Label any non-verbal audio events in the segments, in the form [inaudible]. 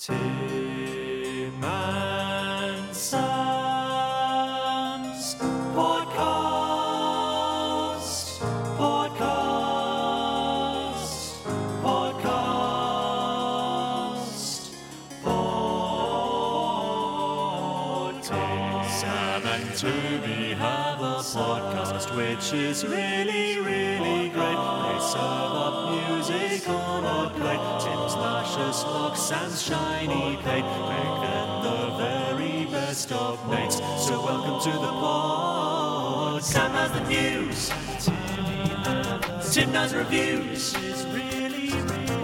Tim and Sam's podcast. Podcast. Podcast. Podcast. Sam and Toby have a podcast which is really, really great. They serve music on a plate. Tim's luscious locks, and shiny plate. Make them the very best of mates. So welcome to the pod. Sam has the news. Tim does reviews.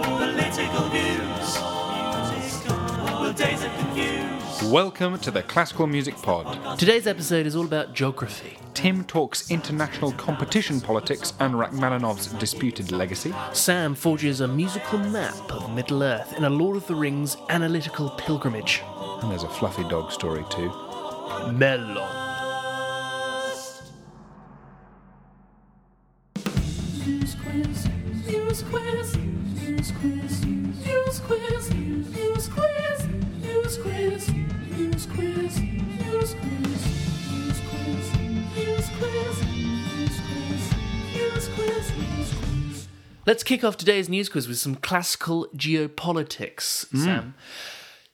Political views. Well, days are confused. Welcome to the Classical Music Pod. Today's episode is all about geography. Tim talks international competition politics and Rachmaninoff's disputed legacy. Sam forges a musical map of Middle Earth in a Lord of the Rings analytical pilgrimage. And there's a fluffy dog story too. Melon. Let's kick off today's news quiz with some classical geopolitics, Sam.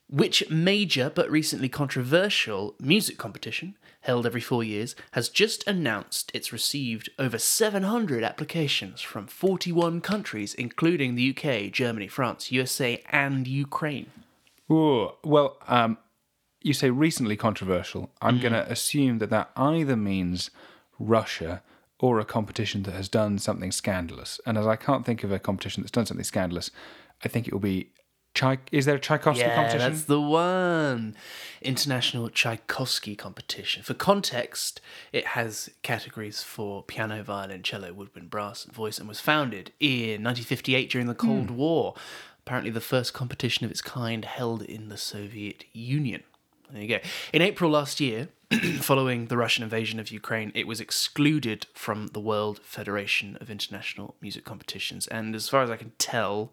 Which major but recently controversial music competition, held every four years, has just announced it's received over 700 applications from 41 countries, including the UK, Germany, France, USA, and Ukraine? Ooh, well, um, you say recently controversial. I'm going to assume that that either means Russia or a competition that has done something scandalous. And as I can't think of a competition that's done something scandalous, I think it will be. Tchai- is there a Tchaikovsky Yeah, competition? that's the one. International Tchaikovsky competition. For context, it has categories for piano, violin, cello, woodwind, brass, and voice, and was founded in 1958 during the Cold hmm. War. Apparently, the first competition of its kind held in the Soviet Union. There you go. In April last year, [clears throat] following the Russian invasion of Ukraine, it was excluded from the World Federation of International Music Competitions. And as far as I can tell,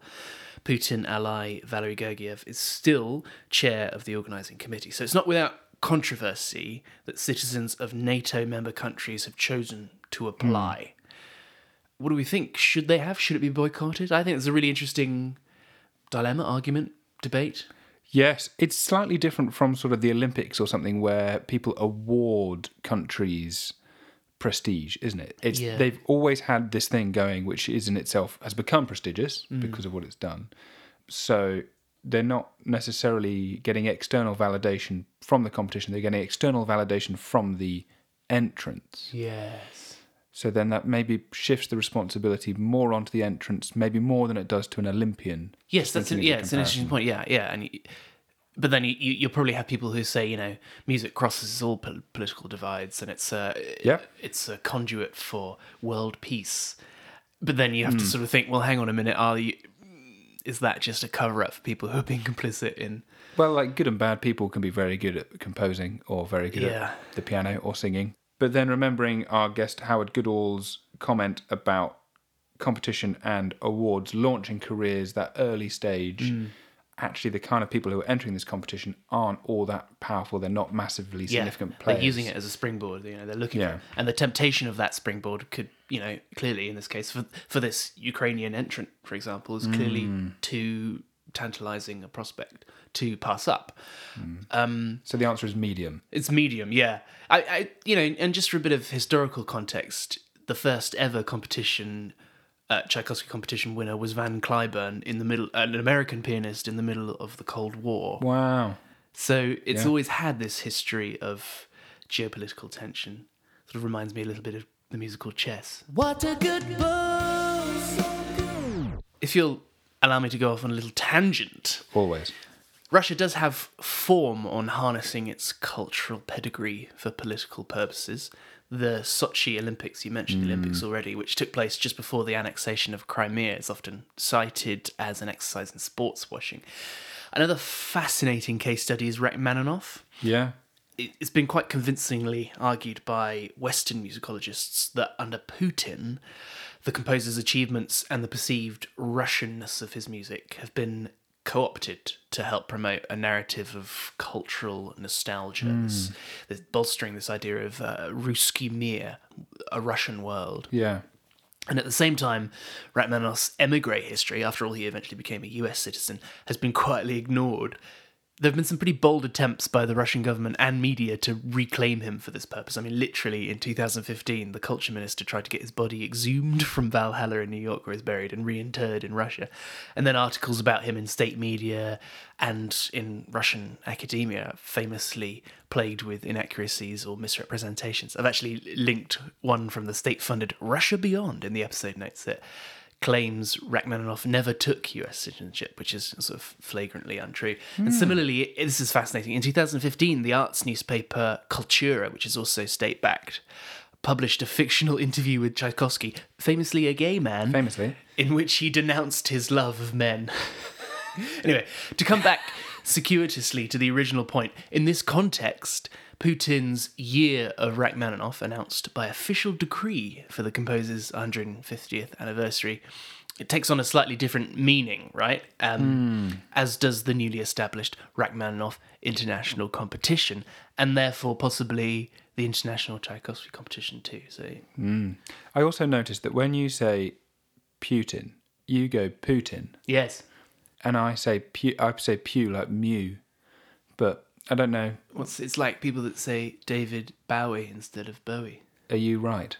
Putin ally Valery Gergiev is still chair of the organising committee. So it's not without controversy that citizens of NATO member countries have chosen to apply. What do we think? Should they have? Should it be boycotted? I think it's a really interesting dilemma, argument, debate. Yes, it's slightly different from sort of the Olympics or something where people award countries prestige, isn't it? It's Yeah. they've always had this thing going which is in itself has become prestigious Mm. because of what it's done. So they're not necessarily getting external validation from the competition, they're getting external validation from the entrants. Yes. So then that maybe shifts the responsibility more onto the entrants, maybe more than it does to an Olympian. Yes, that's an, yeah, it's an interesting point. Yeah, yeah, and you, but then you, you you'll probably have people who say you know music crosses all pol- political divides and it's a Yep. it's a conduit for world peace. But then you have Hmm. to sort of think, well, hang on a minute, are you? Is that just a cover up for people who have been complicit in? Well, like good and bad people can be very good at composing or very good Yeah. at the piano or singing. But then remembering our guest Howard Goodall's comment about competition and awards launching careers that early stage, Mm. actually the kind of people who are entering this competition aren't all that powerful. They're not massively significant yeah, players. they're using it as a springboard. You know, they're looking Yeah. for, and the temptation of that springboard could, you know, clearly in this case for for this Ukrainian entrant, for example, is clearly Mm. too tantalizing a prospect to pass up. Um, So the answer is medium. It's medium, yeah. I, I, you know, and just for a bit of historical context, the first ever competition, uh, Tchaikovsky competition winner was Van Cliburn in the middle, an American pianist in the middle of the Cold War. Wow. So it's Yeah. always had this history of geopolitical tension. Sort of reminds me a little bit of the musical chess. What a good book! If you'll allow me to go off on a little tangent, Always. Russia does have form on harnessing its cultural pedigree for political purposes. The Sochi Olympics, you mentioned the hmm. Olympics already, which took place just before the annexation of Crimea, is often cited as an exercise in sports washing. Another fascinating case study is Rachmaninoff. Yeah. it- it's been quite convincingly argued by Western musicologists that under Putin, the composer's achievements and the perceived Russianness of his music have been co-opted to help promote a narrative of cultural nostalgia, this bolstering this idea of uh, Ruski Mir, a Russian world. Yeah. And at the same time, Rachmaninoff's emigre history, after all, he eventually became a US citizen, has been quietly ignored. There have been some pretty bold attempts by the Russian government and media to reclaim him for this purpose. I mean, literally in 2015, the culture minister tried to get his body exhumed from Valhalla in New York, where he's buried, and reinterred in Russia. And then articles about him in state media and in Russian academia, famously plagued with inaccuracies or misrepresentations. I've actually linked one from the state funded Russia Beyond in the episode notes that claims Rachmaninoff never took US citizenship, which is sort of flagrantly untrue. And hmm. similarly, this is fascinating. In 2015, the arts newspaper Cultura, which is also state backed, published a fictional interview with Tchaikovsky, famously a gay man, Famously. in which he denounced his love of men. [laughs] anyway, to come back [laughs] circuitously to the original point, in this context, Putin's year of Rachmaninoff, announced by official decree for the composer's 150th anniversary, it takes on a slightly different meaning, right? Um, As does the newly established Rachmaninoff International Competition, and therefore possibly the International Tchaikovsky Competition too. So I also noticed that when you say Putin, you go Putin, yes, and I say Pew, I say Pew like Mew, but I don't know. What's it's like people that say David Bowie instead of Bowie. Are you right?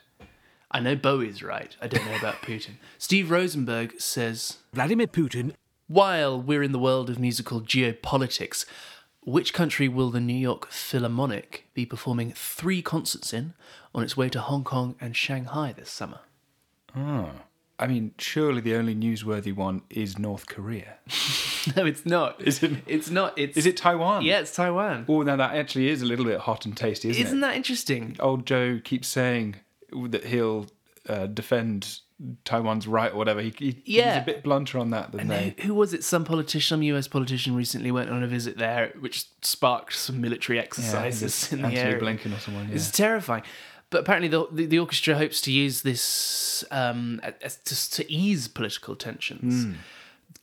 I know Bowie's right. I don't know about [laughs] Putin. Steve Rosenberg says, Vladimir Putin while we're in the world of musical geopolitics, which country will the New York Philharmonic be performing three concerts in on its way to Hong Kong and Shanghai this summer? Ah. I mean, surely the only newsworthy one is North Korea. [laughs] No, it's not. Is it- It's not. It's Is it Taiwan? Yeah, it's Taiwan. Oh, now that actually is a little bit hot and tasty, isn't, Isn't it? that interesting? Old Joe keeps saying that he'll uh, defend Taiwan's right or whatever. He, he, Yeah. he's a bit blunter on that than And they. who, who was it? Some politician, some US politician recently went on a visit there, which sparked some military exercises it's in the Anthony area. Blinken or someone. Yeah. It's terrifying. But apparently, the, the, the orchestra hopes to use this um, to, to ease political tensions. Hmm.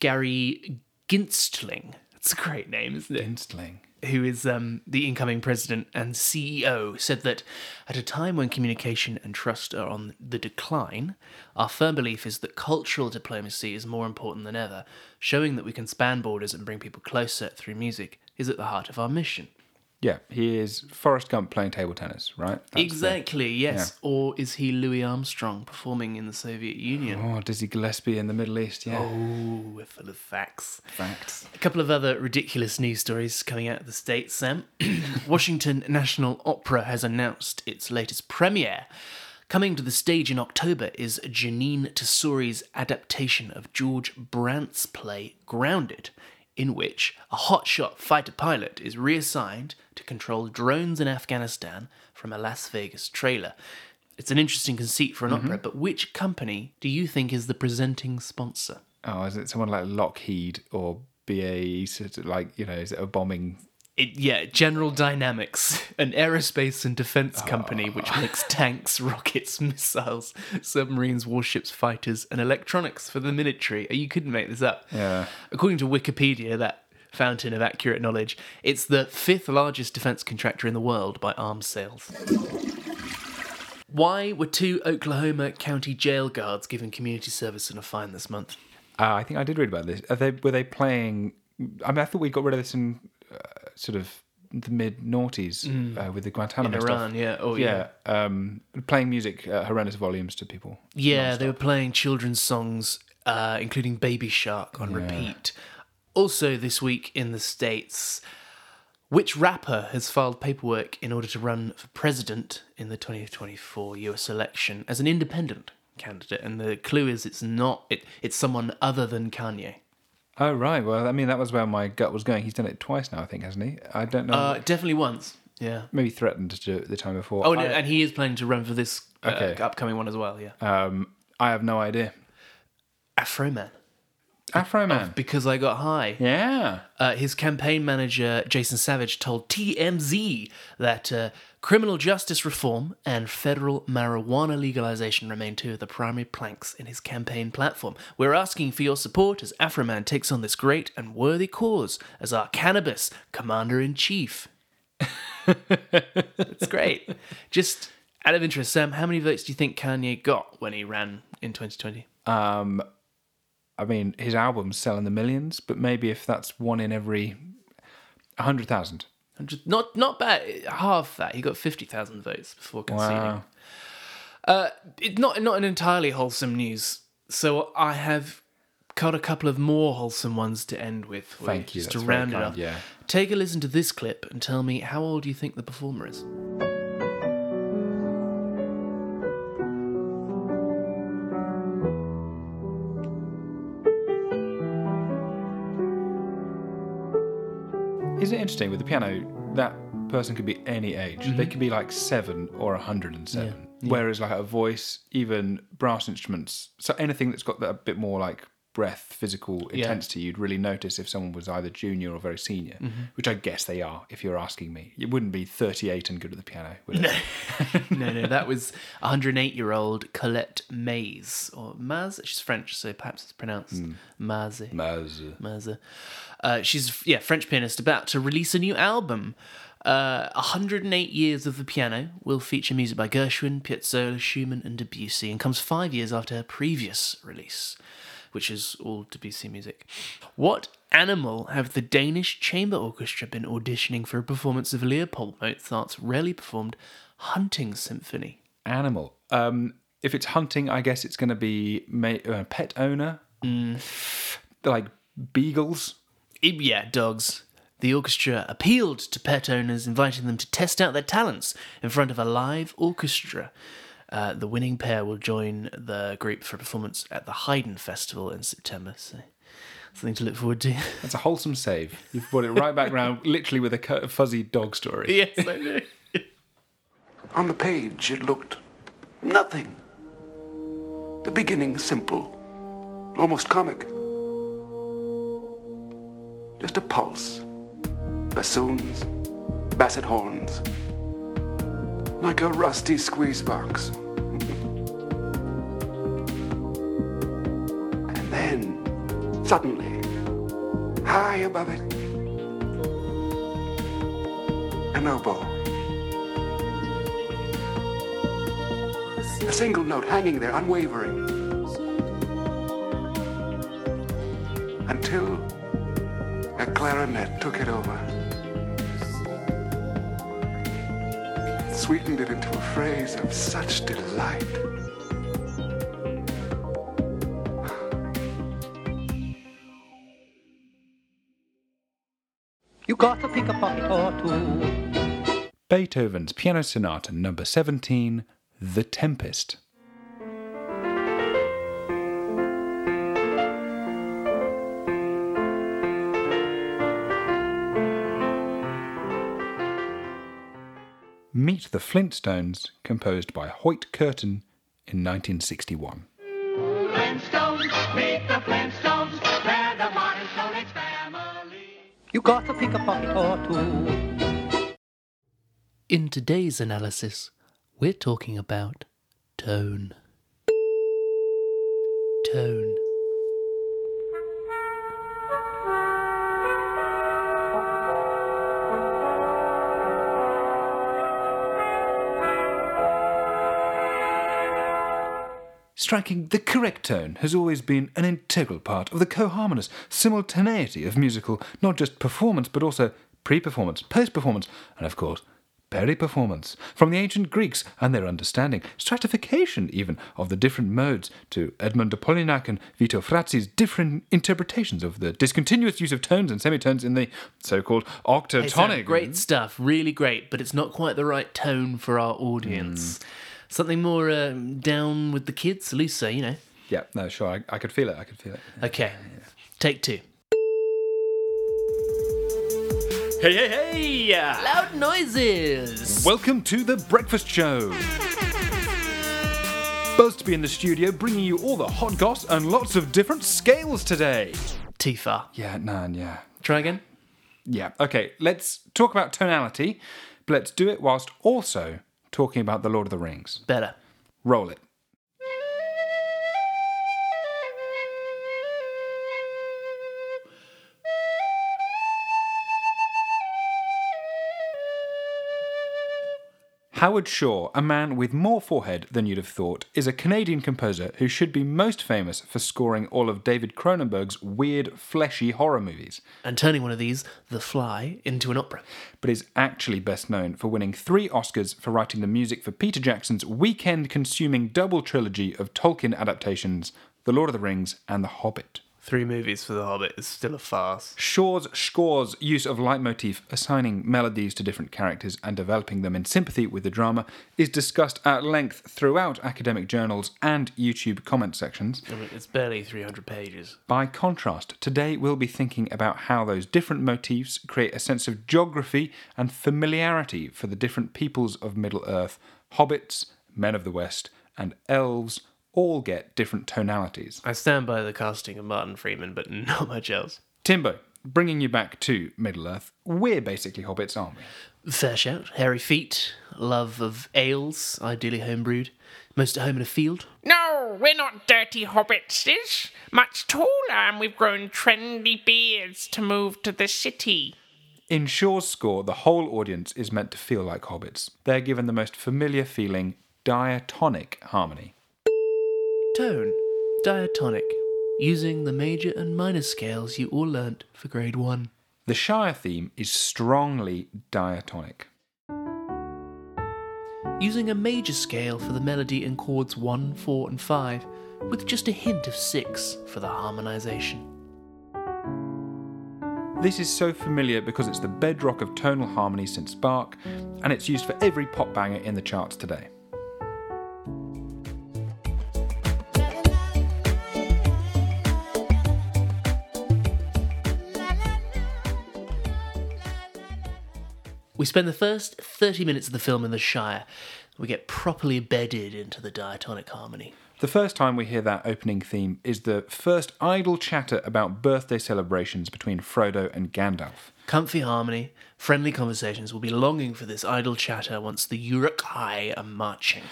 Gary Ginstling, it's a great name, isn't it? Instling. Who is um, the incoming president and CEO, said that at a time when communication and trust are on the decline, our firm belief is that cultural diplomacy is more important than ever. Showing that we can span borders and bring people closer through music is at the heart of our mission. Yeah, he is Forrest Gump playing table tennis, right? That's the- exactly, yes. Or is he Louis Armstrong performing in the Soviet Union? oh, Dizzy Gillespie in the Middle East. Yeah. Oh, we're full of facts. Facts. A couple of other ridiculous news stories coming out of the States, Sam. [coughs] Washington National Opera has announced its latest premiere. Coming to the stage in October is Jeanine Tesori's adaptation of George Brant's play Grounded, in which a hotshot fighter pilot is reassigned to control drones in Afghanistan from a Las Vegas trailer. It's an interesting conceit for an mm-hmm. opera, but which company do you think is the presenting sponsor? Oh, is it someone like Lockheed or BAE? Like, you know, is it a bombing? It, yeah, General Dynamics, [laughs] an aerospace and defense company which makes tanks, [laughs] rockets, missiles, submarines, warships, fighters, and electronics for the military. You couldn't make this up. Yeah. According to Wikipedia, that fountain of accurate knowledge, it's the fifth largest defense contractor in the world by arms sales. Why were two Oklahoma County jail guards given community service and a fine this month? Uh, I think I did read about this. Are they were they playing? I mean, I thought we got rid of this in uh, sort of the mid noughties uh, with the Guantanamo In stuff. Iran, yeah. Oh, yeah. Yeah, um, playing music at horrendous volumes to people. Yeah, they were playing children's songs, uh, including Baby Shark, on repeat. Also, this week in the States, which rapper has filed paperwork in order to run for president in the 2024 US election as an independent candidate? And the clue is it's not, it, it's someone other than Kanye. Oh right, well, I mean that was where my gut was going. He's done it twice now, I think, hasn't he? I don't know. Uh, definitely once. Yeah. Maybe threatened to do it the time before. Oh, and, I, and he is planning to run for this uh, Okay. upcoming one as well, yeah. um, I have no idea. Afroman. Afroman. because I got high. Yeah. Uh, his campaign manager, Jason Savage, told TMZ that uh, criminal justice reform and federal marijuana legalization remain two of the primary planks in his campaign platform. We're asking for your support as Afroman takes on this great and worthy cause as our cannabis commander in chief. That's [laughs] great. Just out of interest, Sam, how many votes do you think Kanye got when he ran in 2020? I mean, his album's selling the millions, but maybe if that's one in every 100,000. Hundred- Not not bad. Half that. He got fifty thousand votes before conceding. Wow. Uh, it, not not an entirely wholesome news. So I have got a couple of more wholesome ones to end with. Thank you, Just that's to round it up. yeah. Take a listen to this clip and tell me how old do you think the performer is. Isn't it interesting with the piano? That person could be any age. They Mm-hmm. could be like seven or 107. Whereas, like a voice, even brass instruments, so anything that's got that a bit more like breath, physical intensity, you'd really notice if someone was either junior or very senior, Mm-hmm. which I guess they are, if you're asking me. It wouldn't be 38 and good at the piano, would it? no, [laughs] no, that was 108 year old Colette Mays or Maz. She's French, so perhaps it's pronounced Maze. Maz. Maza. Uh, she's yeah French pianist about to release a new album. Uh, 108 Years of the Piano will feature music by Gershwin, Piazzolla, Schumann, and Debussy, and comes five years after her previous release, which is all Debussy music. What animal have the Danish Chamber Orchestra been auditioning for a performance of Leopold Mozart's rarely performed Hunting Symphony? Animal. Um, if it's hunting, I guess it's going to be ma- uh, pet owner. Mm. Like beagles. Yeah, dogs. The orchestra appealed to pet owners, inviting them to test out their talents in front of a live orchestra. Uh, the winning pair will join the group for a performance at the Haydn Festival in September. So, something to look forward to. [laughs] That's a wholesome save. You've brought it right back round, [laughs] literally with a fuzzy dog story. [laughs] yes, I know. On the page, it looked nothing. The beginning simple, almost comic. Just a pulse, bassoons, basset horns, like a rusty squeeze box. and then, suddenly, high above it, an oboe. A single note hanging there, unwavering. Until a clarinet took it over. Sweetened it into a phrase of such delight. You got to pick a pocket or two. Beethoven's Piano Sonata number 17, The Tempest. Meet the Flintstones, composed by Hoyt Curtin in 1961. Flintstones, meet the Flintstones, they're the modern Stone Age family. You got to pick a pocket or two. In today's analysis, we're talking about tone. Tone. Striking the correct tone has always been an integral part of the coharmonious simultaneity of musical, not just performance, but also pre performance, post performance, and of course, peri performance. From the ancient Greeks and their understanding, stratification even of the different modes, to Edmond de Polignac and Vito Frazzi's different interpretations of the discontinuous use of tones and semitones in the so called octatonic. great stuff, really great, but it's not quite the right tone for our audience. Mm. Something more um, down with the kids, Lisa, you know. Yeah, no, sure, I, I could feel it, I could feel it. Okay, take two. Hey, hey, hey! Loud noises! Welcome to the breakfast show. Buzzed to be in the studio, bringing you all the hot goss and lots of different scales today. Tifa. Yeah, nan, yeah. Try again. Yeah. Okay, let's talk about tonality, but let's do it whilst also talking about The Lord of the Rings. Better. Roll it. Howard Shore, a man with more forehead than you'd have thought, is a Canadian composer who should be most famous for scoring all of David Cronenberg's weird, fleshy horror movies, And turning one of these, The Fly, into an opera. but is actually best known for winning three Oscars for writing the music for Peter Jackson's weekend consuming double trilogy of Tolkien adaptations, The Lord of the Rings and The Hobbit. Three movies for The Hobbit is still a farce. Shore's score's use of leitmotif, assigning melodies to different characters and developing them in sympathy with the drama, is discussed at length throughout academic journals and YouTube comment sections. I mean, it's barely 300 pages. By contrast, today we'll be thinking about how those different motifs create a sense of geography and familiarity for the different peoples of Middle Earth. Hobbits, men of the West, and elves all get different tonalities. I stand by the casting of Martin Freeman, but [laughs] not much else. Timbo, bringing you back to Middle Earth, we're basically hobbits, aren't we? Fair shout. Hairy feet, love of ales, ideally homebrewed. Most at home in a field. No, we're not dirty hobbitses. Much taller, and we've grown trendy beards to move to the city. In Shore's score, the whole audience is meant to feel like hobbits. They're given the most familiar feeling diatonic harmony. Tone. Diatonic. Using the major and minor scales you all learnt for grade 1. The Shire theme is strongly diatonic. Using a major scale for the melody in chords 1, 4, and 5, with just a hint of 6 for the harmonisation. This is so familiar because it's the bedrock of tonal harmony since Bach, and it's used for every pop banger in the charts today. We spend the first 30 minutes of the film in the Shire. We get properly bedded into the diatonic harmony. The first time we hear that opening theme is the first idle chatter about birthday celebrations between Frodo and Gandalf. Comfy harmony, friendly conversations will be longing for this idle chatter once the Uruk-hai are marching.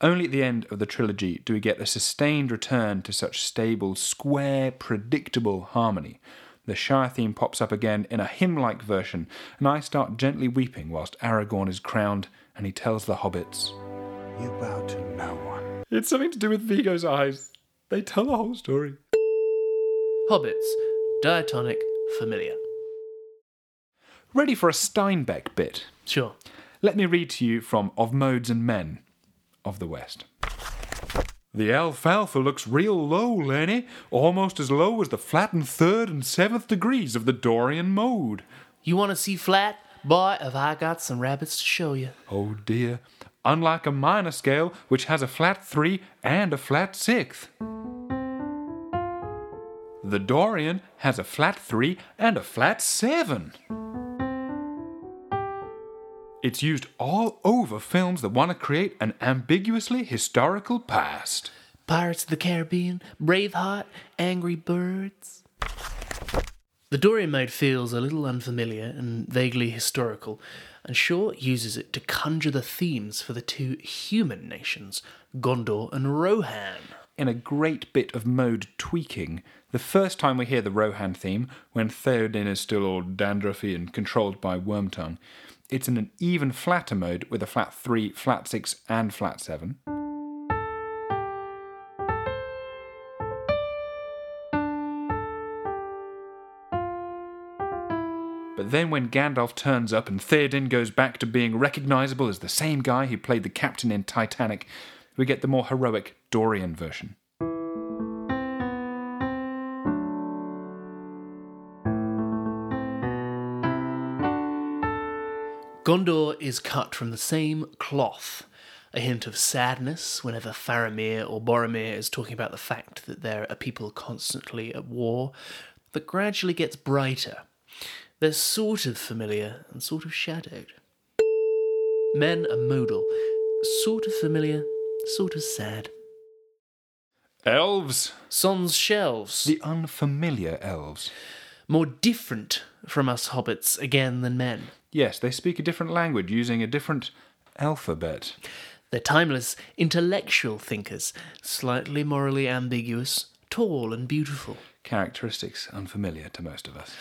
Only at the end of the trilogy do we get a sustained return to such stable, square, predictable harmony. The Shire theme pops up again in a hymn like version, and I start gently weeping whilst Aragorn is crowned and he tells the hobbits, You bow to no one. It's something to do with Viggo's eyes. They tell the whole story. Hobbits, diatonic, familiar. Ready for a Steinbeck bit? Sure. Let me read to you from Of Modes and Men of the West. The alfalfa looks real low, Lenny, almost as low as the flattened third and seventh degrees of the Dorian mode. You want to see flat? Boy, have I got some rabbits to show you. Oh dear. Unlike a minor scale, which has a flat three and a flat sixth. The Dorian has a flat three and a flat seven. It's used all over films that want to create an ambiguously historical past. Pirates of the Caribbean, Braveheart, Angry Birds. The Dorian mode feels a little unfamiliar and vaguely historical, and Shore uses it to conjure the themes for the two human nations, Gondor and Rohan. In a great bit of mode tweaking. The first time we hear the Rohan theme, when Theoden is still all dandruffy and controlled by Wormtongue, it's in an even flatter mode with a flat 3, flat 6, and flat 7. But then when Gandalf turns up and Theoden goes back to being recognisable as the same guy who played the captain in Titanic, we get the more heroic Dorian version. Gondor is cut from the same cloth. A hint of sadness whenever Faramir or Boromir is talking about the fact that there are people constantly at war, that gradually gets brighter. They're sort of familiar and sort of shadowed. Men are modal, sort of familiar, sort of sad. Elves. Sans shelves. The unfamiliar elves. More different from us hobbits again than men. Yes, they speak a different language using a different alphabet. They're timeless, intellectual thinkers, slightly morally ambiguous, tall and beautiful. Characteristics unfamiliar to most of us.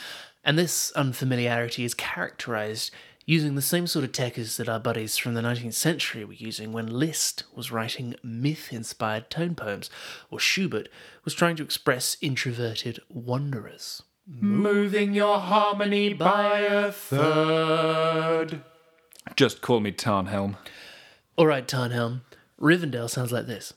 And this unfamiliarity is characterized using the same sort of tech as that our buddies from the 19th century were using when Liszt was writing myth inspired tone poems, or Schubert was trying to express introverted wanderers. Moving your harmony by a third. Just call me Tarnhelm. Alright, Tarnhelm, Rivendell sounds like this.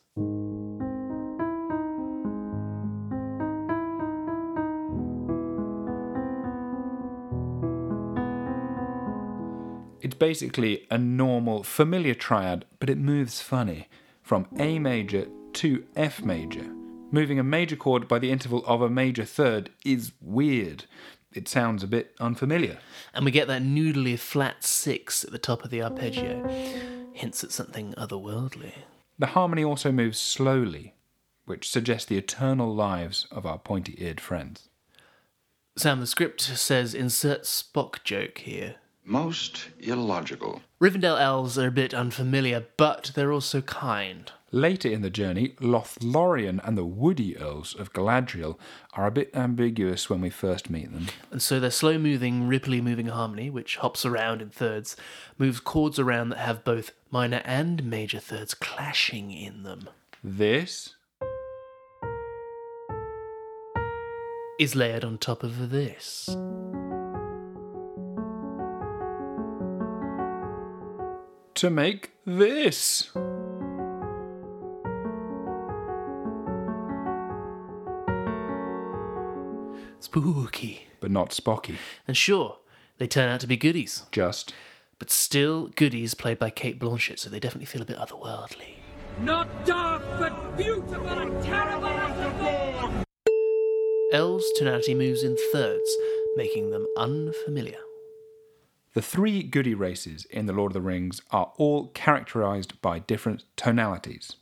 It's basically a normal, familiar triad, but it moves funny from A major to F major. Moving a major chord by the interval of a major third is weird. It sounds a bit unfamiliar. And we get that noodly flat six at the top of the arpeggio. Hints at something otherworldly. The harmony also moves slowly, which suggests the eternal lives of our pointy eared friends. Sam, the script says insert Spock joke here. Most illogical. Rivendell elves are a bit unfamiliar, but they're also kind. Later in the journey, Lothlorien and the Woody Elves of Galadriel are a bit ambiguous when we first meet them. And so their slow moving, ripply moving harmony, which hops around in thirds, moves chords around that have both minor and major thirds clashing in them. This Is layered on top of this. To make this. Spooky. But not Spocky, And sure, they turn out to be goodies. just But still goodies played by Cate Blanchett, so they definitely feel a bit otherworldly. Not dark, but beautiful and terrible as the dawn. Elves' tonality moves in thirds, making them unfamiliar. The three goody races in The Lord of the Rings are all characterized by different tonalities.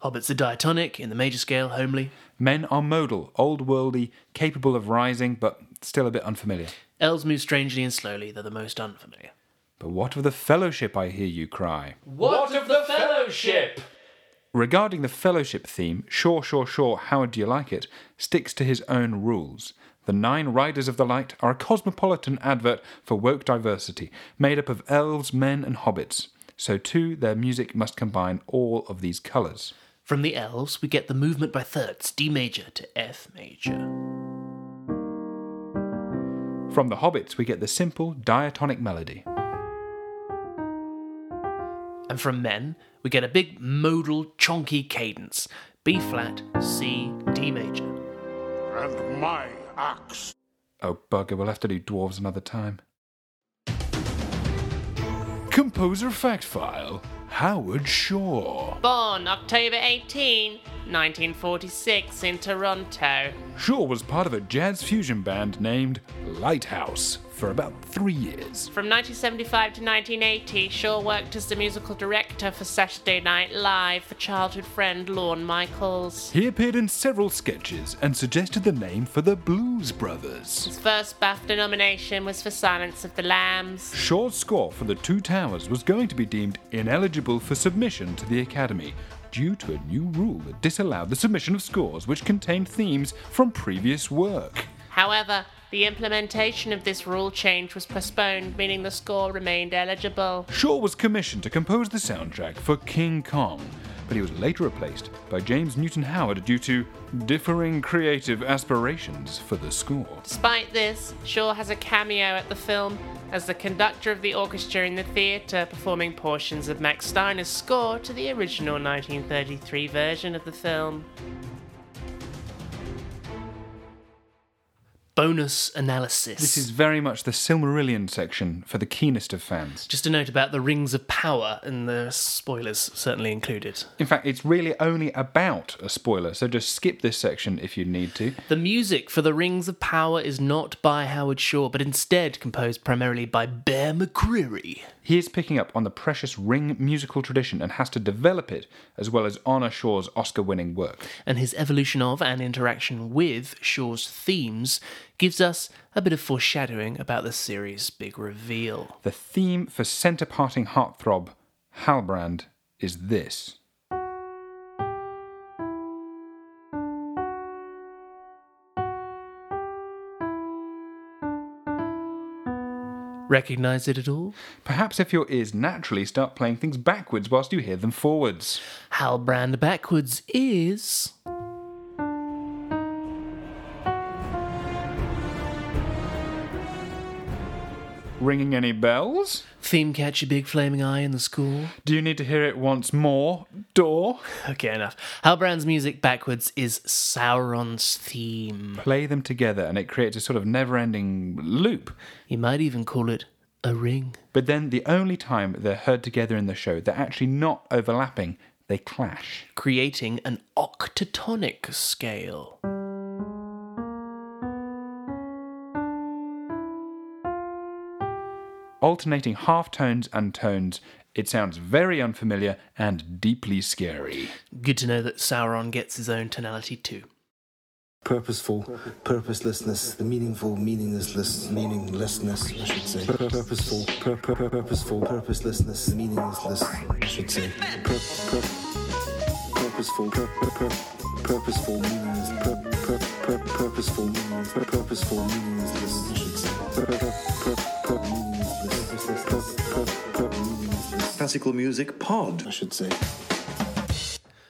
Hobbits are diatonic, in the major scale, homely. Men are modal, old worldy, capable of rising, but still a bit unfamiliar. Elves move strangely and slowly, they're the most unfamiliar. But what of the fellowship, I hear you cry? What of the fellowship? Regarding the fellowship theme, Sure, Sure, Sure, How Do You Like It sticks to his own rules. The Nine Riders of the Light are a cosmopolitan advert for woke diversity, made up of elves, men, and hobbits. So, too, their music must combine all of these colours. From the elves, we get the movement by thirds, D major to F major. From the hobbits, we get the simple diatonic melody. And from men, we get a big modal chonky cadence B flat, C, D major. And my axe. Oh, bugger, we'll have to do dwarves another time. Composer Fact File Howard Shore. Born October 18, 1946, in Toronto. Shore was part of a jazz fusion band named Lighthouse for about three years. From 1975 to 1980, Shore worked as the musical director for Saturday Night Live for childhood friend Lorne Michaels. He appeared in several sketches and suggested the name for the Blues Brothers. His first BAFTA nomination was for Silence of the Lambs. Shore's score for The Two Towers was going to be deemed ineligible for submission to the Academy due to a new rule that disallowed the submission of scores which contained themes from previous work. However, the implementation of this rule change was postponed, meaning the score remained eligible. Shore was commissioned to compose the soundtrack for King Kong, but he was later replaced by James Newton Howard due to differing creative aspirations for the score. Despite this, Shore has a cameo at the film as the conductor of the orchestra in the theatre, performing portions of Max Steiner's score to the original 1933 version of the film. Bonus analysis. This is very much the Silmarillion section for the keenest of fans. just a note about the rings of power, and the spoilers certainly included. In fact, it's really only about a spoiler, so just skip this section if you need to. The music for the Rings of Power is not by Howard Shore, but instead composed primarily by Bear McCreary. He is picking up on the precious Ring musical tradition and has to develop it as well as honour Shore's Oscar winning work. And his evolution of and interaction with Shore's themes gives us a bit of foreshadowing about the series' big reveal. The theme for centre parting heartthrob, Halbrand, is this. Recognise it at all? Perhaps if your ears naturally start playing things backwards whilst you hear them forwards. Halbrand backwards is. Ringing any bells? Theme catch a big flaming eye in the school. Do you need to hear it once more? Door? Okay, enough. Halbrand's music backwards is Sauron's theme. Play them together and it creates a sort of never ending loop. You might even call it a ring. But then the only time they're heard together in the show, they're actually not overlapping, they clash. creating an octatonic scale. Alternating half tones and tones, it sounds very unfamiliar and deeply scary. Good to know that Sauron gets his own tonality too. Purposeful, purposelessness, the meaningful, meaninglessness, meaninglessness, I should say. Pur- Purposeful, pur- pur- pur- purposeful, purposelessness, meaninglessness, I should say. Pur- pur- Purposeful, pur- pur- pur- purposeful, meaningless, pur- pur- pur- purposeful, meaningless, pur- purposeful, meaninglessness, I should say. Pur- pur- pur- pur- Classical music pod. I should say.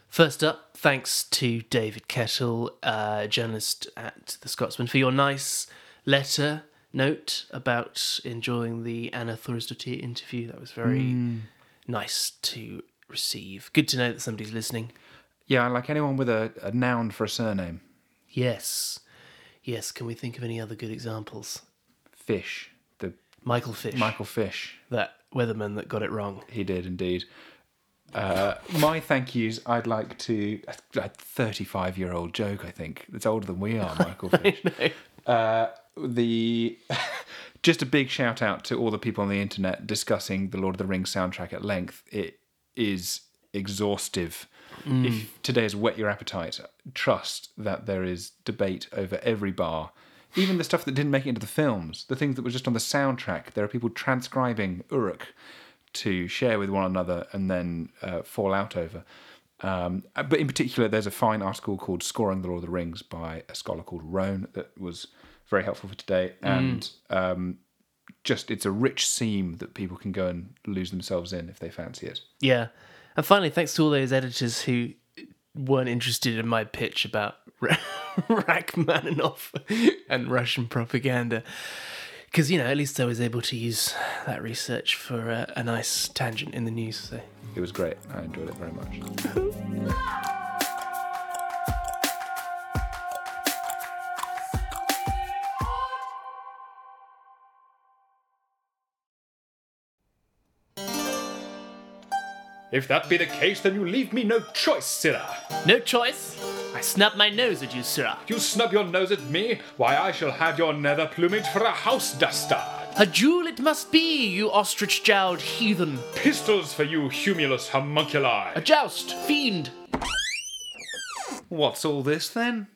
First up, thanks to David Kettle, uh, journalist at The Scotsman, for your nice letter note about enjoying the Anna Thorisdottir interview. That was very nice to receive. Good to know that somebody's listening. Yeah, like anyone with a, a noun for a surname. Yes. Yes, can we think of any other good examples? Fish. Michael Fish. Michael Fish. That weatherman that got it wrong. He did indeed. Uh, my thank yous, I'd like to. A 35 year old joke, I think. It's older than we are, Michael [laughs] Fish. Uh, the [laughs] just a big shout out to all the people on the internet discussing the Lord of the Rings soundtrack at length. It is exhaustive. If today has whet your appetite, trust that there is debate over every bar. Even the stuff that didn't make it into the films, the things that were just on the soundtrack, there are people transcribing Uruk to share with one another and then uh, fall out over. Um, but in particular, there's a fine article called Scoring the Lord of the Rings by a scholar called Roan that was very helpful for today. And um, just it's a rich seam that people can go and lose themselves in if they fancy it. Yeah. And finally, thanks to all those editors who weren't interested in my pitch about [laughs] Rachmaninoff and Russian propaganda. Because, you know, at least I was able to use that research for a, a nice tangent in the news. So. It was great. I enjoyed it very much. [laughs] If that be the case, then you leave me no choice, sirrah. No choice. I snub my nose at you, sirrah. You snub your nose at me, why I shall have your nether plumage for a house dastard. A jewel it must be, you ostrich jowled heathen. Pistols for you humulus homunculi. A joust, fiend. What's all this then?